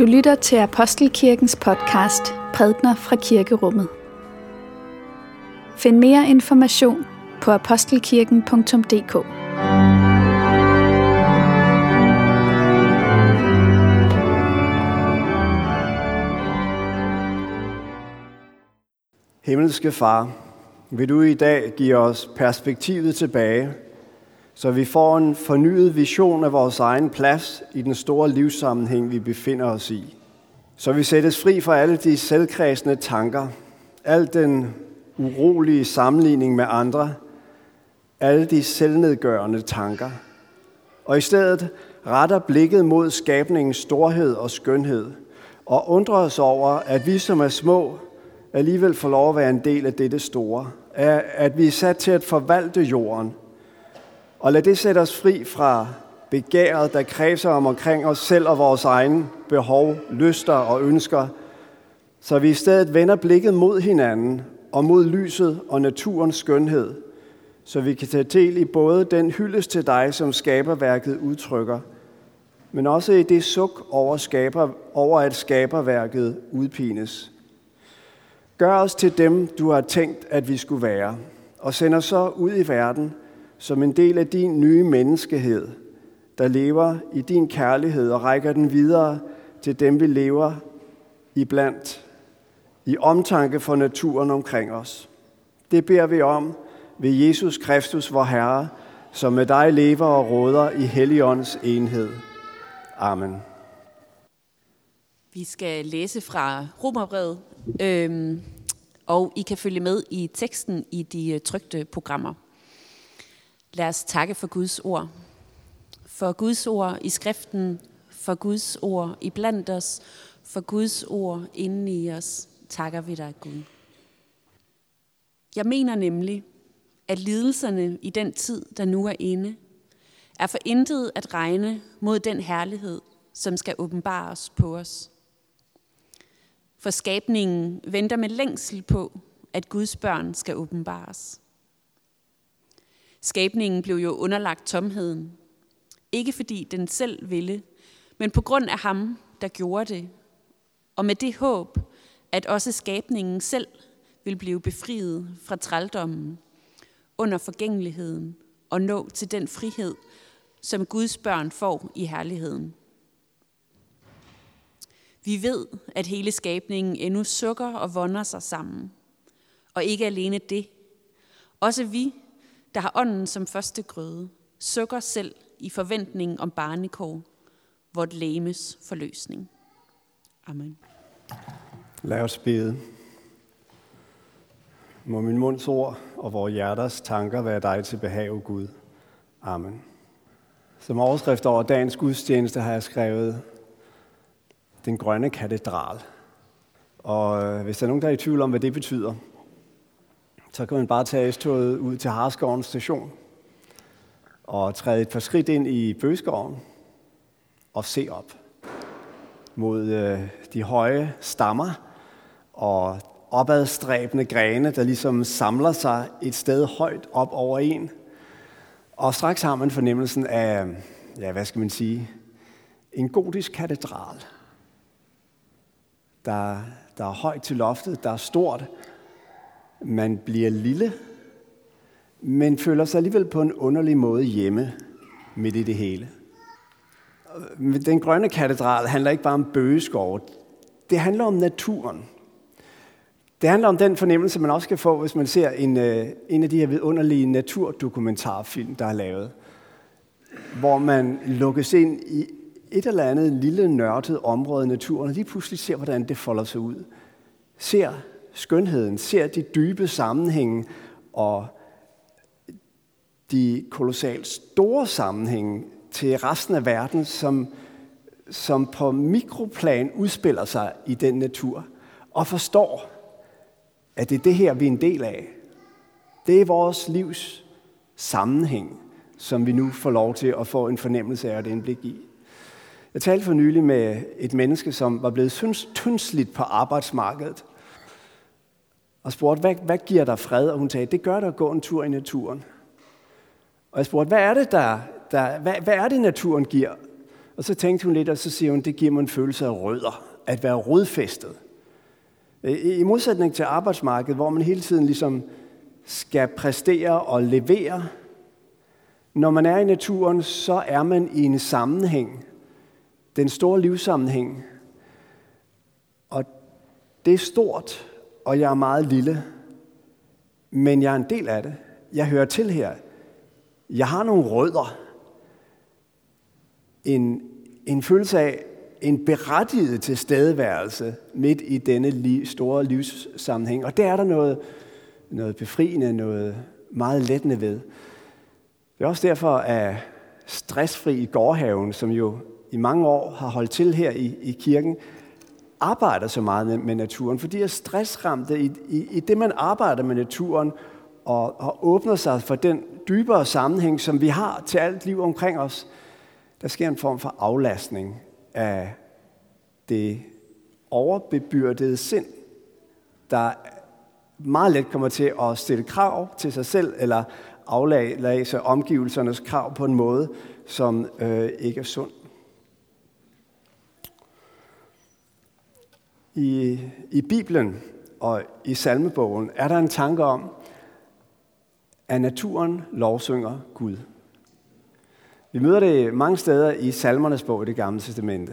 Du lytter til Apostelkirkens podcast Prædner fra Kirkerummet. Find mere information på apostelkirken.dk. Himmelske Far, vil du i dag give os perspektivet tilbage, så vi får en fornyet vision af vores egen plads i den store livssammenhæng, vi befinder os i. Så vi sættes fri fra alle de selvkredsende tanker, al den urolige sammenligning med andre, alle de selvnedgørende tanker, og i stedet retter blikket mod skabningens storhed og skønhed, og undrer os over, at vi som er små, alligevel får lov at være en del af dette store, at vi er sat til at forvalte jorden, og lad det sætte os fri fra begæret, der kredser om omkring os selv og vores egne behov, lyster og ønsker, så vi i stedet vender blikket mod hinanden og mod lyset og naturens skønhed, så vi kan tage del i både den hyldest til dig, som skaberværket udtrykker, men også i det suk over, skaber, over at skaberværket udpines. Gør os til dem, du har tænkt, at vi skulle være, og send os så ud i verden som en del af din nye menneskehed, der lever i din kærlighed og rækker den videre til dem, vi lever i blandt, i omtanke for naturen omkring os. Det beder vi om ved Jesus Kristus, vor Herre, som med dig lever og råder i Helligåndens enhed. Amen. Vi skal læse fra Romerbrevet, øhm, og I kan følge med i teksten i de trykte trygte programmer. Lad os takke for Guds ord. For Guds ord i skriften, for Guds ord i blandt os, for Guds ord inden i os, takker vi dig, Gud. Jeg mener nemlig, at lidelserne i den tid, der nu er inde, er for intet at regne mod den herlighed, som skal åbenbares på os. For skabningen venter med længsel på, at Guds børn skal åbenbares. Skabningen blev jo underlagt tomheden. Ikke fordi den selv ville, men på grund af ham, der gjorde det. Og med det håb, at også skabningen selv vil blive befriet fra trældommen under forgængeligheden og nå til den frihed, som Guds børn får i herligheden. Vi ved, at hele skabningen endnu sukker og vonder sig sammen. Og ikke alene det. Også vi, der har ånden som første grøde, sukker selv i forventningen om barnekår, vort læmes forløsning. Amen. Lad os bede. Må min munds ord og vores hjerters tanker være dig til behag, Gud. Amen. Som overskrift over dagens gudstjeneste har jeg skrevet Den grønne katedral. Og øh, hvis der er nogen, der er i tvivl om, hvad det betyder, så kan man bare tage S-toget ud til Harskoven station og træde et par skridt ind i bøgeskoven og se op mod øh, de høje stammer og opadstræbende grene, der ligesom samler sig et sted højt op over en. Og straks har man fornemmelsen af, ja, hvad skal man sige, en gotisk katedral, der, der er højt til loftet, der er stort, man bliver lille, men føler sig alligevel på en underlig måde hjemme midt i det hele. Den grønne katedral handler ikke bare om bøgeskov. Det handler om naturen. Det handler om den fornemmelse, man også kan få, hvis man ser en, øh, en af de her vidunderlige naturdokumentarfilm, der er lavet. Hvor man lukkes ind i et eller andet lille nørdet område i naturen, og lige pludselig ser, hvordan det folder sig ud. Ser skønheden, ser de dybe sammenhænge og de kolossalt store sammenhænge til resten af verden, som, som på mikroplan udspiller sig i den natur, og forstår, at det er det her, vi er en del af. Det er vores livs sammenhæng, som vi nu får lov til at få en fornemmelse af et indblik i. Jeg talte for nylig med et menneske, som var blevet tyndsligt på arbejdsmarkedet og spurgte, hvad, hvad giver dig fred? Og hun sagde, det gør dig at gå en tur i naturen. Og jeg spurgte, hvad er det, der, der hvad, hvad er det naturen giver? Og Og så tænkte hun lidt, og så siger hun, det giver mig en følelse af rødder, at være rodfæstet. Øh, I modsætning til arbejdsmarkedet, hvor man hele tiden ligesom skal præstere og levere, når man er i naturen, så er man i en sammenhæng. Den store livssammenhæng. Og det er stort, og jeg er meget lille. Men jeg er en del af det. Jeg hører til her. Jeg har nogle rødder. En, en følelse af en berettiget tilstedeværelse midt i denne li, store livssammenhæng. Og det er der noget, noget befriende, noget meget lettende ved. Det er også derfor, at stressfri i gårdhaven, som jo i mange år har holdt til her i, i kirken, arbejder så meget med, med naturen, fordi er stressramte i, i, i det, man arbejder med naturen, og, og åbner sig for den dybere sammenhæng, som vi har til alt liv omkring os, der sker en form for aflastning af det overbebyrdede sind, der meget let kommer til at stille krav til sig selv, eller aflæse omgivelsernes krav på en måde, som øh, ikke er sund. I, I Bibelen og i salmebogen er der en tanke om, at naturen lovsynger Gud. Vi møder det mange steder i salmernes bog i det gamle testamente.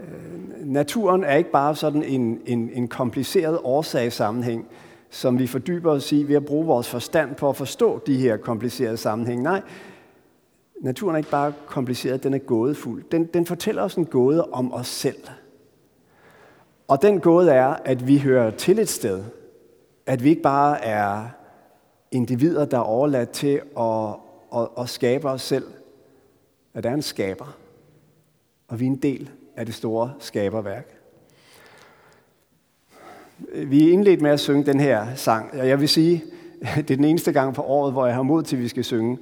Øh, naturen er ikke bare sådan en, en, en kompliceret årsagssammenhæng, som vi fordyber os i ved at bruge vores forstand på at forstå de her komplicerede sammenhænge. Nej, naturen er ikke bare kompliceret, den er gådefuld. Den, den fortæller os en gåde om os selv. Og den gåde er, at vi hører til et sted. At vi ikke bare er individer, der er overladt til at, at, at skabe os selv. At der er en skaber. Og vi er en del af det store skaberværk. Vi er indledt med at synge den her sang, og jeg vil sige, det er den eneste gang på året, hvor jeg har mod til, at vi skal synge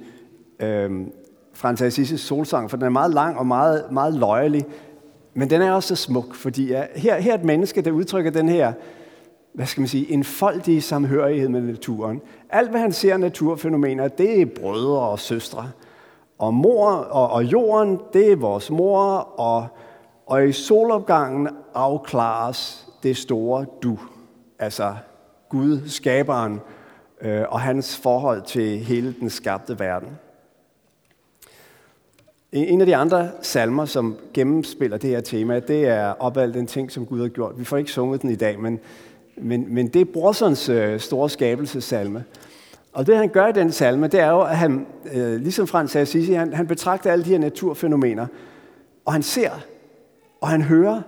øh, Frans Assises solsang, for den er meget lang og meget, meget løjelig, men den er også så smuk, fordi ja, her, her er et menneske, der udtrykker den her, hvad skal man sige, enfoldige samhørighed med naturen. Alt, hvad han ser af naturfænomener, det er brødre og søstre. Og mor og, og jorden, det er vores mor, og, og i solopgangen afklares det store du. Altså Gud, skaberen, øh, og hans forhold til hele den skabte verden. En af de andre salmer, som gennemspiller det her tema, det er opvalgt den ting, som Gud har gjort. Vi får ikke sunget den i dag, men, men, men det er Brorsons øh, store skabelsesalme. Og det han gør i den salme, det er jo, at han, øh, ligesom Frans Assisi, han, han betragter alle de her naturfænomener, og han ser, og han hører,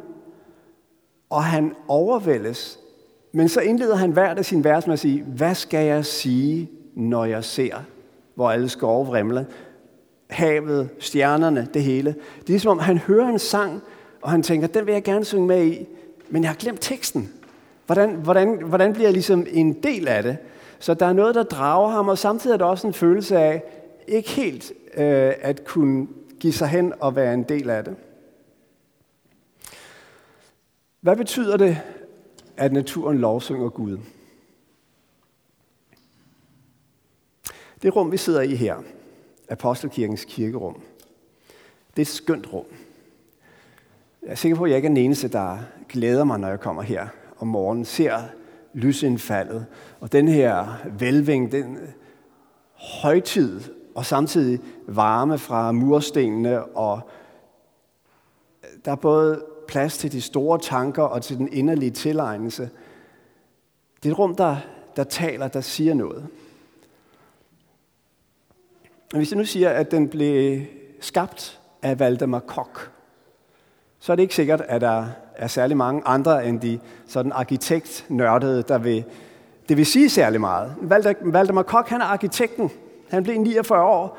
og han overvældes. Men så indleder han hvert af sine vers med at sige, hvad skal jeg sige, når jeg ser, hvor alle skove vrimler? Havet, stjernerne, det hele. Det er som om, han hører en sang, og han tænker, den vil jeg gerne synge med i, men jeg har glemt teksten. Hvordan, hvordan, hvordan bliver jeg ligesom en del af det? Så der er noget, der drager ham, og samtidig er der også en følelse af ikke helt øh, at kunne give sig hen og være en del af det. Hvad betyder det, at naturen lovsynger Gud? Det rum, vi sidder i her, Apostelkirkens kirkerum, det er et skønt rum. Jeg er sikker på, at jeg ikke er den eneste, der glæder mig, når jeg kommer her om morgenen, ser lysindfaldet, og den her velving, den højtid, og samtidig varme fra murstenene, og der er både plads til de store tanker og til den inderlige tilegnelse. Det er et rum, der, der taler, der siger noget. Hvis jeg nu siger, at den blev skabt af Valdemar Koch, så er det ikke sikkert, at der er særlig mange andre end de sådan arkitektnørdede, der vil, det vil sige særlig meget. Valdemar Koch, han er arkitekten. Han blev 49 år,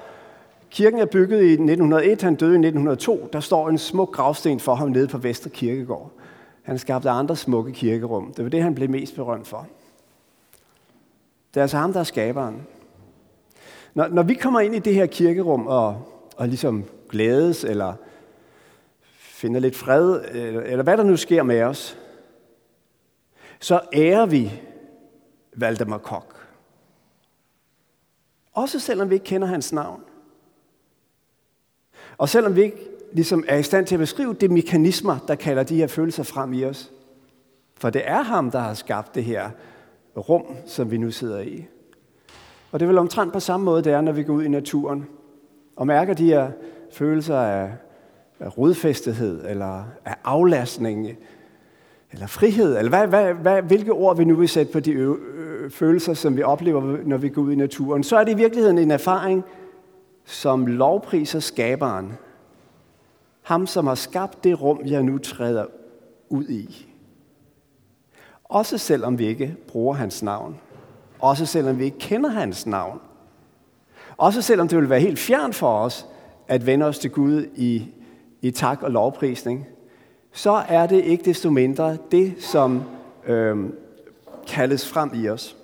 Kirken er bygget i 1901, han døde i 1902. Der står en smuk gravsten for ham nede på Vestre Kirkegård. Han skabte andre smukke kirkerum. Det var det, han blev mest berømt for. Det er altså ham, der er skaberen. Når, når vi kommer ind i det her kirkerum og, og ligesom glædes, eller finder lidt fred, eller, eller hvad der nu sker med os, så ærer vi Valdemar Koch. Også selvom vi ikke kender hans navn. Og selvom vi ikke ligesom er i stand til at beskrive de mekanismer, der kalder de her følelser frem i os. For det er ham, der har skabt det her rum, som vi nu sidder i. Og det er vel omtrent på samme måde, det er, når vi går ud i naturen og mærker de her følelser af, af rodfæstethed, eller af aflastning, eller frihed, eller hvad, hvad, hvad, hvilke ord vi nu vil sætte på de ø- ø- følelser, som vi oplever, når vi går ud i naturen, så er det i virkeligheden en erfaring, som lovpriser skaberen. Ham, som har skabt det rum, jeg nu træder ud i. Også selvom vi ikke bruger hans navn. Også selvom vi ikke kender hans navn. Også selvom det vil være helt fjern for os at vende os til Gud i, i tak og lovprisning, så er det ikke desto mindre det, som øh, kaldes frem i os.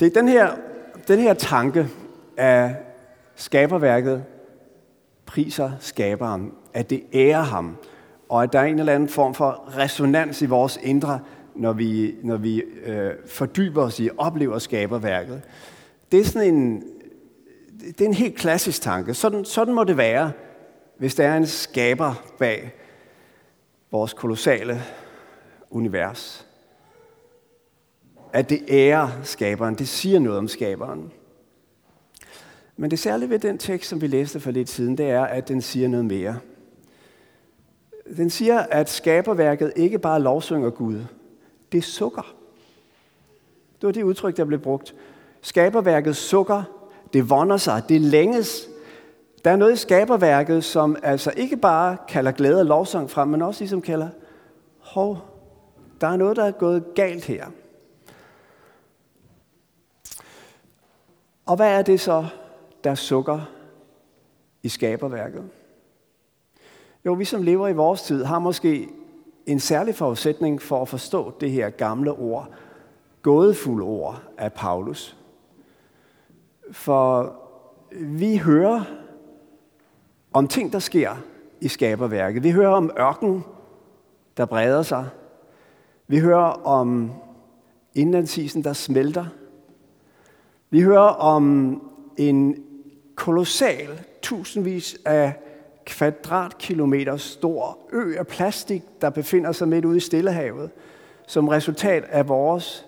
Det er den her, den her tanke af skaberværket priser skaberen, at det ærer ham, og at der er en eller anden form for resonans i vores indre, når vi, når vi øh, fordyber os i, oplever skaberværket. Det er sådan en, det er en helt klassisk tanke. Sådan, sådan må det være, hvis der er en skaber bag vores kolossale univers. At det ærer skaberen, det siger noget om skaberen. Men det særlige ved den tekst, som vi læste for lidt siden, det er, at den siger noget mere. Den siger, at skaberværket ikke bare lovsynger Gud, det sukker. Det var det udtryk, der blev brugt. Skaberværket sukker, det vonder sig, det længes. Der er noget i skaberværket, som altså ikke bare kalder glæde og lovsang frem, men også ligesom kalder, hov, der er noget, der er gået galt her. Og hvad er det så, der sukker i skaberværket? Jo, vi som lever i vores tid har måske en særlig forudsætning for at forstå det her gamle ord, gådefulde ord af Paulus. For vi hører om ting, der sker i skaberværket. Vi hører om ørken, der breder sig. Vi hører om indlandsisen, der smelter. Vi hører om en kolossal, tusindvis af kvadratkilometer stor ø af plastik, der befinder sig midt ude i Stillehavet, som resultat af vores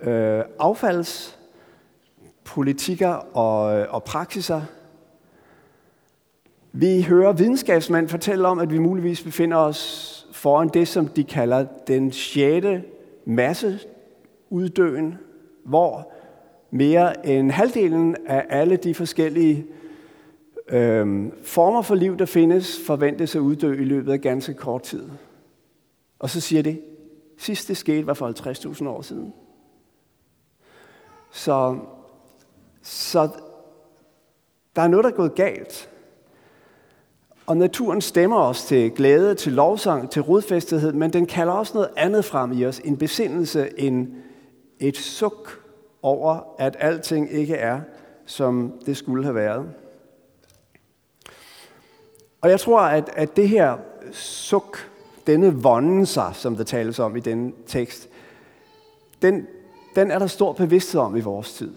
øh, affaldspolitikker og, øh, og praksiser. Vi hører videnskabsmænd fortælle om, at vi muligvis befinder os foran det, som de kalder den sjette masseuddøen, hvor mere end halvdelen af alle de forskellige øhm, former for liv, der findes, forventes at uddø i løbet af ganske kort tid. Og så siger det, sidst det skete var for 50.000 år siden. Så, så der er noget, der er gået galt. Og naturen stemmer os til glæde, til lovsang, til rodfæstethed, men den kalder også noget andet frem i os. En besindelse, en, et suk over, at alting ikke er, som det skulle have været. Og jeg tror, at, at det her suk, denne vonden sig, som der tales om i denne tekst, den, den er der stor bevidsthed om i vores tid.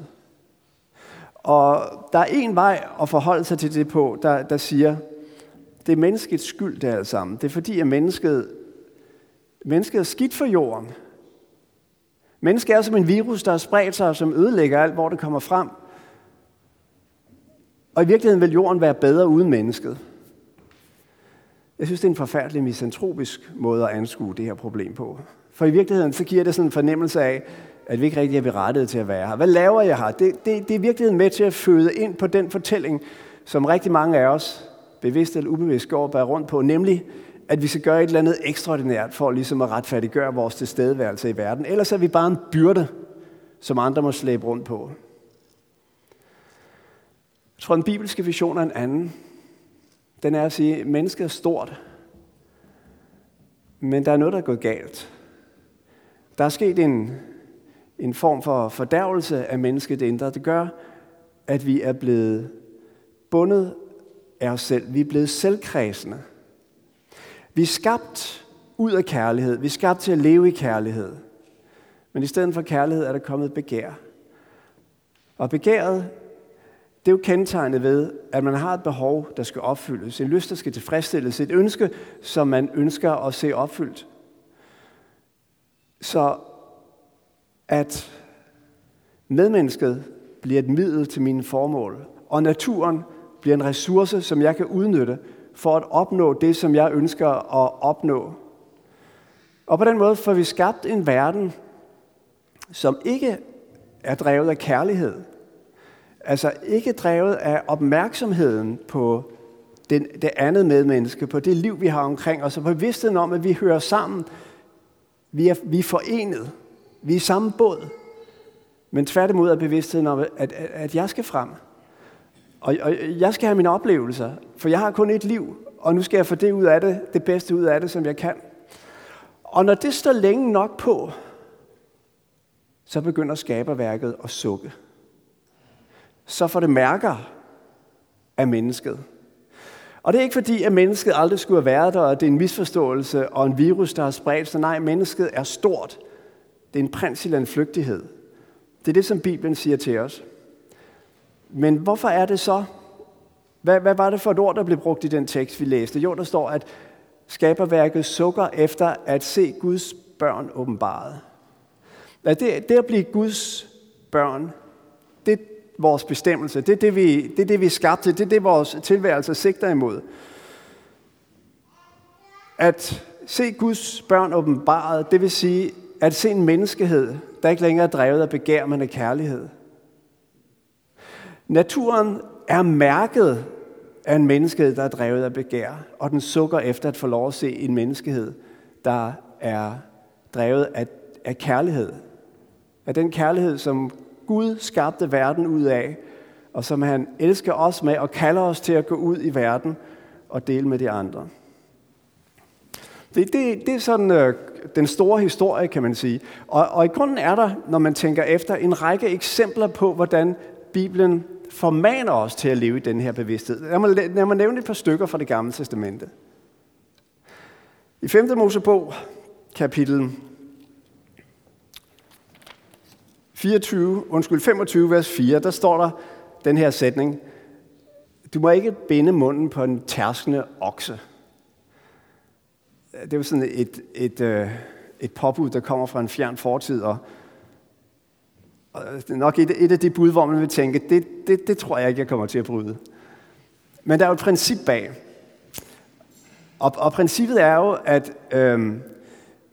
Og der er en vej at forholde sig til det på, der, der siger, det er menneskets skyld, det er alt sammen. Det er fordi, at mennesket, mennesket er skidt for jorden. Mennesket er som en virus, der har spredt sig, og som ødelægger alt, hvor det kommer frem. Og i virkeligheden vil jorden være bedre uden mennesket. Jeg synes, det er en forfærdelig misantropisk måde at anskue det her problem på. For i virkeligheden, så giver det sådan en fornemmelse af, at vi ikke rigtig er berettiget til at være her. Hvad laver jeg her? Det, det, det er i virkeligheden med til at føde ind på den fortælling, som rigtig mange af os, bevidst eller ubevidst, går og bærer rundt på, nemlig at vi skal gøre et eller andet ekstraordinært for ligesom at retfærdiggøre vores tilstedeværelse i verden. Ellers er vi bare en byrde, som andre må slæbe rundt på. Jeg tror, den bibelske vision er en anden den er at sige, at mennesket er stort, men der er noget, der er gået galt. Der er sket en, en form for fordærvelse af mennesket indre. Det gør, at vi er blevet bundet af os selv. Vi er blevet selvkredsende. Vi er skabt ud af kærlighed. Vi er skabt til at leve i kærlighed. Men i stedet for kærlighed er der kommet begær. Og begæret, det er jo kendetegnet ved, at man har et behov, der skal opfyldes, en lyst, der skal tilfredsstilles, et ønske, som man ønsker at se opfyldt. Så at medmennesket bliver et middel til mine formål, og naturen bliver en ressource, som jeg kan udnytte for at opnå det, som jeg ønsker at opnå. Og på den måde får vi skabt en verden, som ikke er drevet af kærlighed, Altså ikke drevet af opmærksomheden på den, det andet medmenneske, på det liv, vi har omkring os, og på bevidstheden om, at vi hører sammen. Vi er, vi er forenet. Vi er i samme båd. Men tværtimod er bevidstheden om, at, at, at jeg skal frem. Og, og jeg skal have mine oplevelser, for jeg har kun et liv, og nu skal jeg få det ud af det, det bedste ud af det, som jeg kan. Og når det står længe nok på, så begynder skaberværket at sukke så får det mærker af mennesket. Og det er ikke fordi, at mennesket aldrig skulle have været der, og det er en misforståelse og en virus, der har spredt sig. Nej, mennesket er stort. Det er en prins i en flygtighed. Det er det, som Bibelen siger til os. Men hvorfor er det så? Hvad, hvad var det for et ord, der blev brugt i den tekst, vi læste? Jo, der står, at skaberværket sukker efter at se Guds børn åbenbaret. At det, det at blive Guds børn, det vores bestemmelse. Det er det, vi, det er det, vi er skabt til. Det er det, vores tilværelse sigter imod. At se Guds børn åbenbaret, det vil sige at se en menneskehed, der ikke længere er drevet af begær, men af kærlighed. Naturen er mærket af en menneskehed, der er drevet af begær, og den sukker efter at få lov at se en menneskehed, der er drevet af, af kærlighed. Af den kærlighed, som Gud skabte verden ud af, og som han elsker os med og kalder os til at gå ud i verden og dele med de andre. Det, det, det er sådan øh, den store historie, kan man sige. Og, og i grunden er der, når man tænker efter, en række eksempler på, hvordan Bibelen formaner os til at leve i den her bevidsthed. Lad mig, lad mig nævne et par stykker fra det gamle testamente. I 5. Mosebog, kapitel 24, undskyld, 25, vers 4, der står der den her sætning. Du må ikke binde munden på en tærskende okse. Det er sådan et, et, et, et påbud, der kommer fra en fjern fortid, og, og det er nok et, et af de bud, hvor man vil tænke, det, det, det tror jeg ikke, jeg kommer til at bryde. Men der er jo et princip bag. Og, og princippet er jo, at øhm,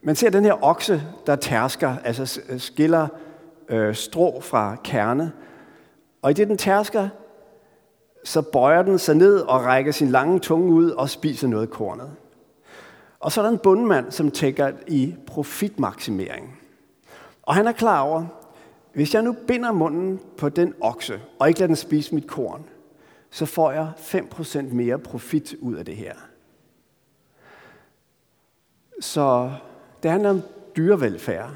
man ser den her okse, der tærsker, altså øh, skiller øh, strå fra kerne. Og i det, den tærsker, så bøjer den sig ned og rækker sin lange tunge ud og spiser noget af kornet. Og så er der en bundmand, som tænker i profitmaksimering. Og han er klar over, hvis jeg nu binder munden på den okse, og ikke lader den spise mit korn, så får jeg 5% mere profit ud af det her. Så det handler om dyrevelfærd.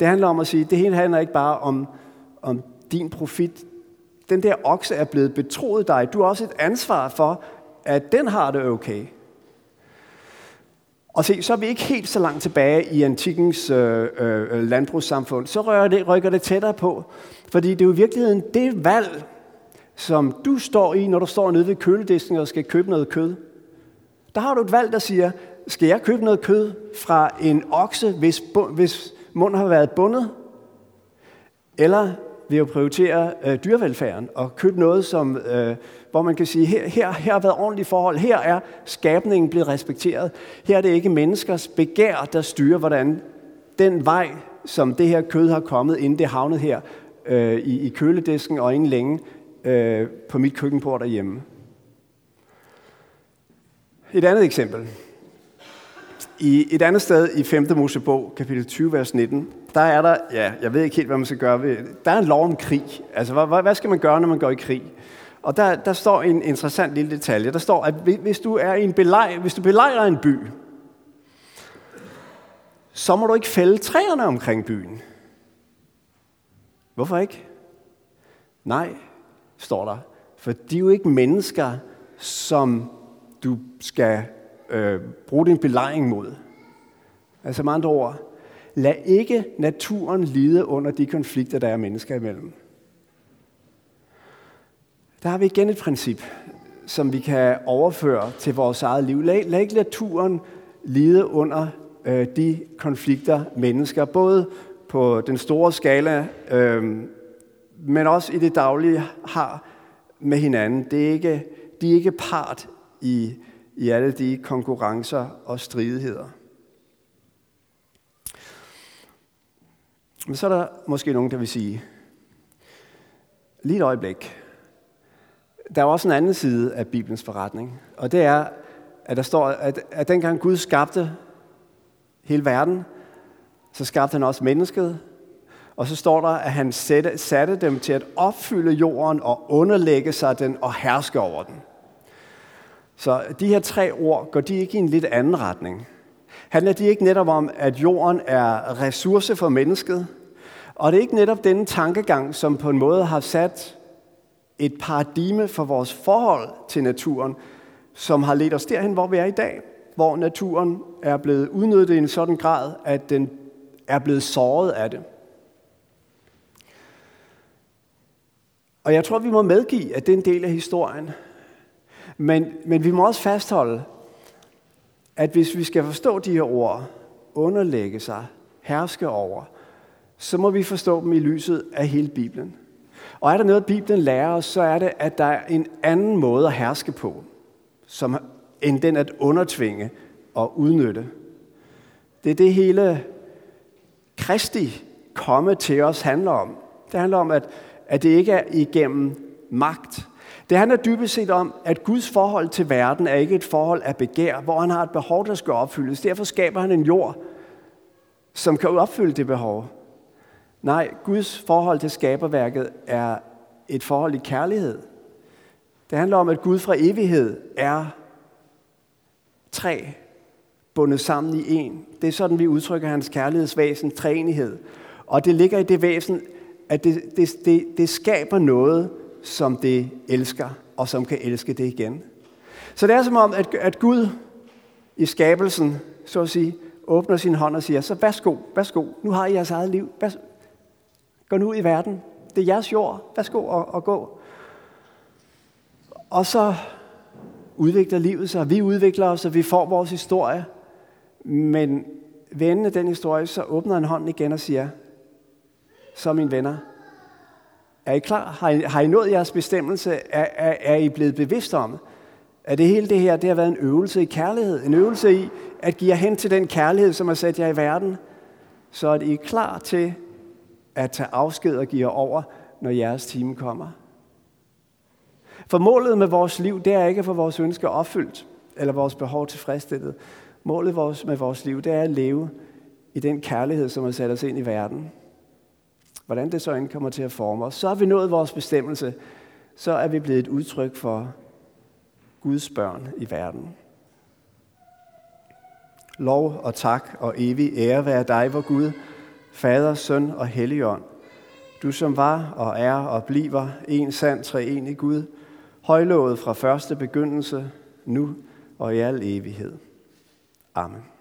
Det handler om at sige, det hele handler ikke bare om, om din profit. Den der okse er blevet betroet dig. Du har også et ansvar for, at den har det okay. Og se, så er vi ikke helt så langt tilbage i antikkens øh, øh, øh, landbrugssamfund. Så rører det, rykker det tættere på. Fordi det er jo i virkeligheden det valg, som du står i, når du står nede ved køledisken og skal købe noget kød. Der har du et valg, der siger, skal jeg købe noget kød fra en okse, hvis, hvis mund har været bundet, eller ved at prioritere øh, dyrevelfærden og købe noget, som, øh, hvor man kan sige, her, her, her har været ordentlige forhold, her er skabningen blevet respekteret, her er det ikke menneskers begær, der styrer, hvordan den vej, som det her kød har kommet, inden det havnet her øh, i, i køledisken og ingen længe øh, på mit køkkenbord derhjemme. Et andet eksempel. I et andet sted i 5. Mosebog, kapitel 20, vers 19, der er der, ja, jeg ved ikke helt, hvad man skal gøre ved, der er en lov om krig. Altså, hvad, hvad skal man gøre, når man går i krig? Og der, der står en interessant lille detalje. Der står, at hvis du er i en belej, hvis du belejrer en by, så må du ikke fælde træerne omkring byen. Hvorfor ikke? Nej, står der. For de er jo ikke mennesker, som du skal øh, bruge din belejring mod. Altså med andre ord, lad ikke naturen lide under de konflikter, der er mennesker imellem. Der har vi igen et princip, som vi kan overføre til vores eget liv. Lad, lad ikke naturen lide under øh, de konflikter, mennesker, både på den store skala, øh, men også i det daglige, har med hinanden. Det er ikke, de er ikke part i, i alle de konkurrencer og stridigheder. Men så er der måske nogen, der vil sige, lige et øjeblik, der er også en anden side af Bibelens forretning, og det er, at der står, at, at dengang Gud skabte hele verden, så skabte han også mennesket, og så står der, at han satte, satte dem til at opfylde jorden og underlægge sig den og herske over den. Så de her tre ord, går de ikke i en lidt anden retning? Handler de ikke netop om, at jorden er ressource for mennesket? Og det er ikke netop denne tankegang, som på en måde har sat et paradigme for vores forhold til naturen, som har ledt os derhen, hvor vi er i dag, hvor naturen er blevet udnyttet i en sådan grad, at den er blevet såret af det. Og jeg tror, vi må medgive, at det er en del af historien. Men, men vi må også fastholde, at hvis vi skal forstå de her ord, underlægge sig, herske over, så må vi forstå dem i lyset af hele Bibelen. Og er der noget, Bibelen lærer os, så er det, at der er en anden måde at herske på, som, end den at undertvinge og udnytte. Det er det hele Kristi komme til os handler om. Det handler om, at, at det ikke er igennem magt. Det handler dybest set om, at Guds forhold til verden er ikke et forhold af begær, hvor han har et behov, der skal opfyldes. Derfor skaber han en jord, som kan opfylde det behov. Nej, Guds forhold til skaberværket er et forhold i kærlighed. Det handler om, at Gud fra evighed er tre bundet sammen i en. Det er sådan, vi udtrykker hans kærlighedsvæsen, træenighed. Og det ligger i det væsen, at det, det, det, det skaber noget, som det elsker, og som kan elske det igen. Så det er som om, at, at Gud i skabelsen, så at sige, åbner sin hånd og siger, så værsgo, værsgo, nu har I jeres eget liv. Gå nu ud i verden. Det er jeres jord. Værsgo og, og gå. Og så udvikler livet sig. Vi udvikler os, og vi får vores historie. Men vendende den historie, så åbner han hånden igen og siger, så mine venner, er I klar? Har I, har I nået jeres bestemmelse? Er, er, er I blevet bevidst om, at det hele det her, det har været en øvelse i kærlighed. En øvelse i at give jer hen til den kærlighed, som har sat jer i verden. Så at I er klar til at tage afsked og give jer over, når jeres time kommer. For målet med vores liv, det er ikke at få vores ønsker opfyldt, eller vores behov tilfredsstillet. Målet med vores liv, det er at leve i den kærlighed, som har sat os ind i verden. Hvordan det så end kommer til at forme os. Så har vi nået vores bestemmelse. Så er vi blevet et udtryk for Guds børn i verden. Lov og tak og evig ære være dig, vor Gud, Fader, Søn og Helligånd. Du som var og er og bliver en sand treenig Gud, højlovet fra første begyndelse, nu og i al evighed. Amen.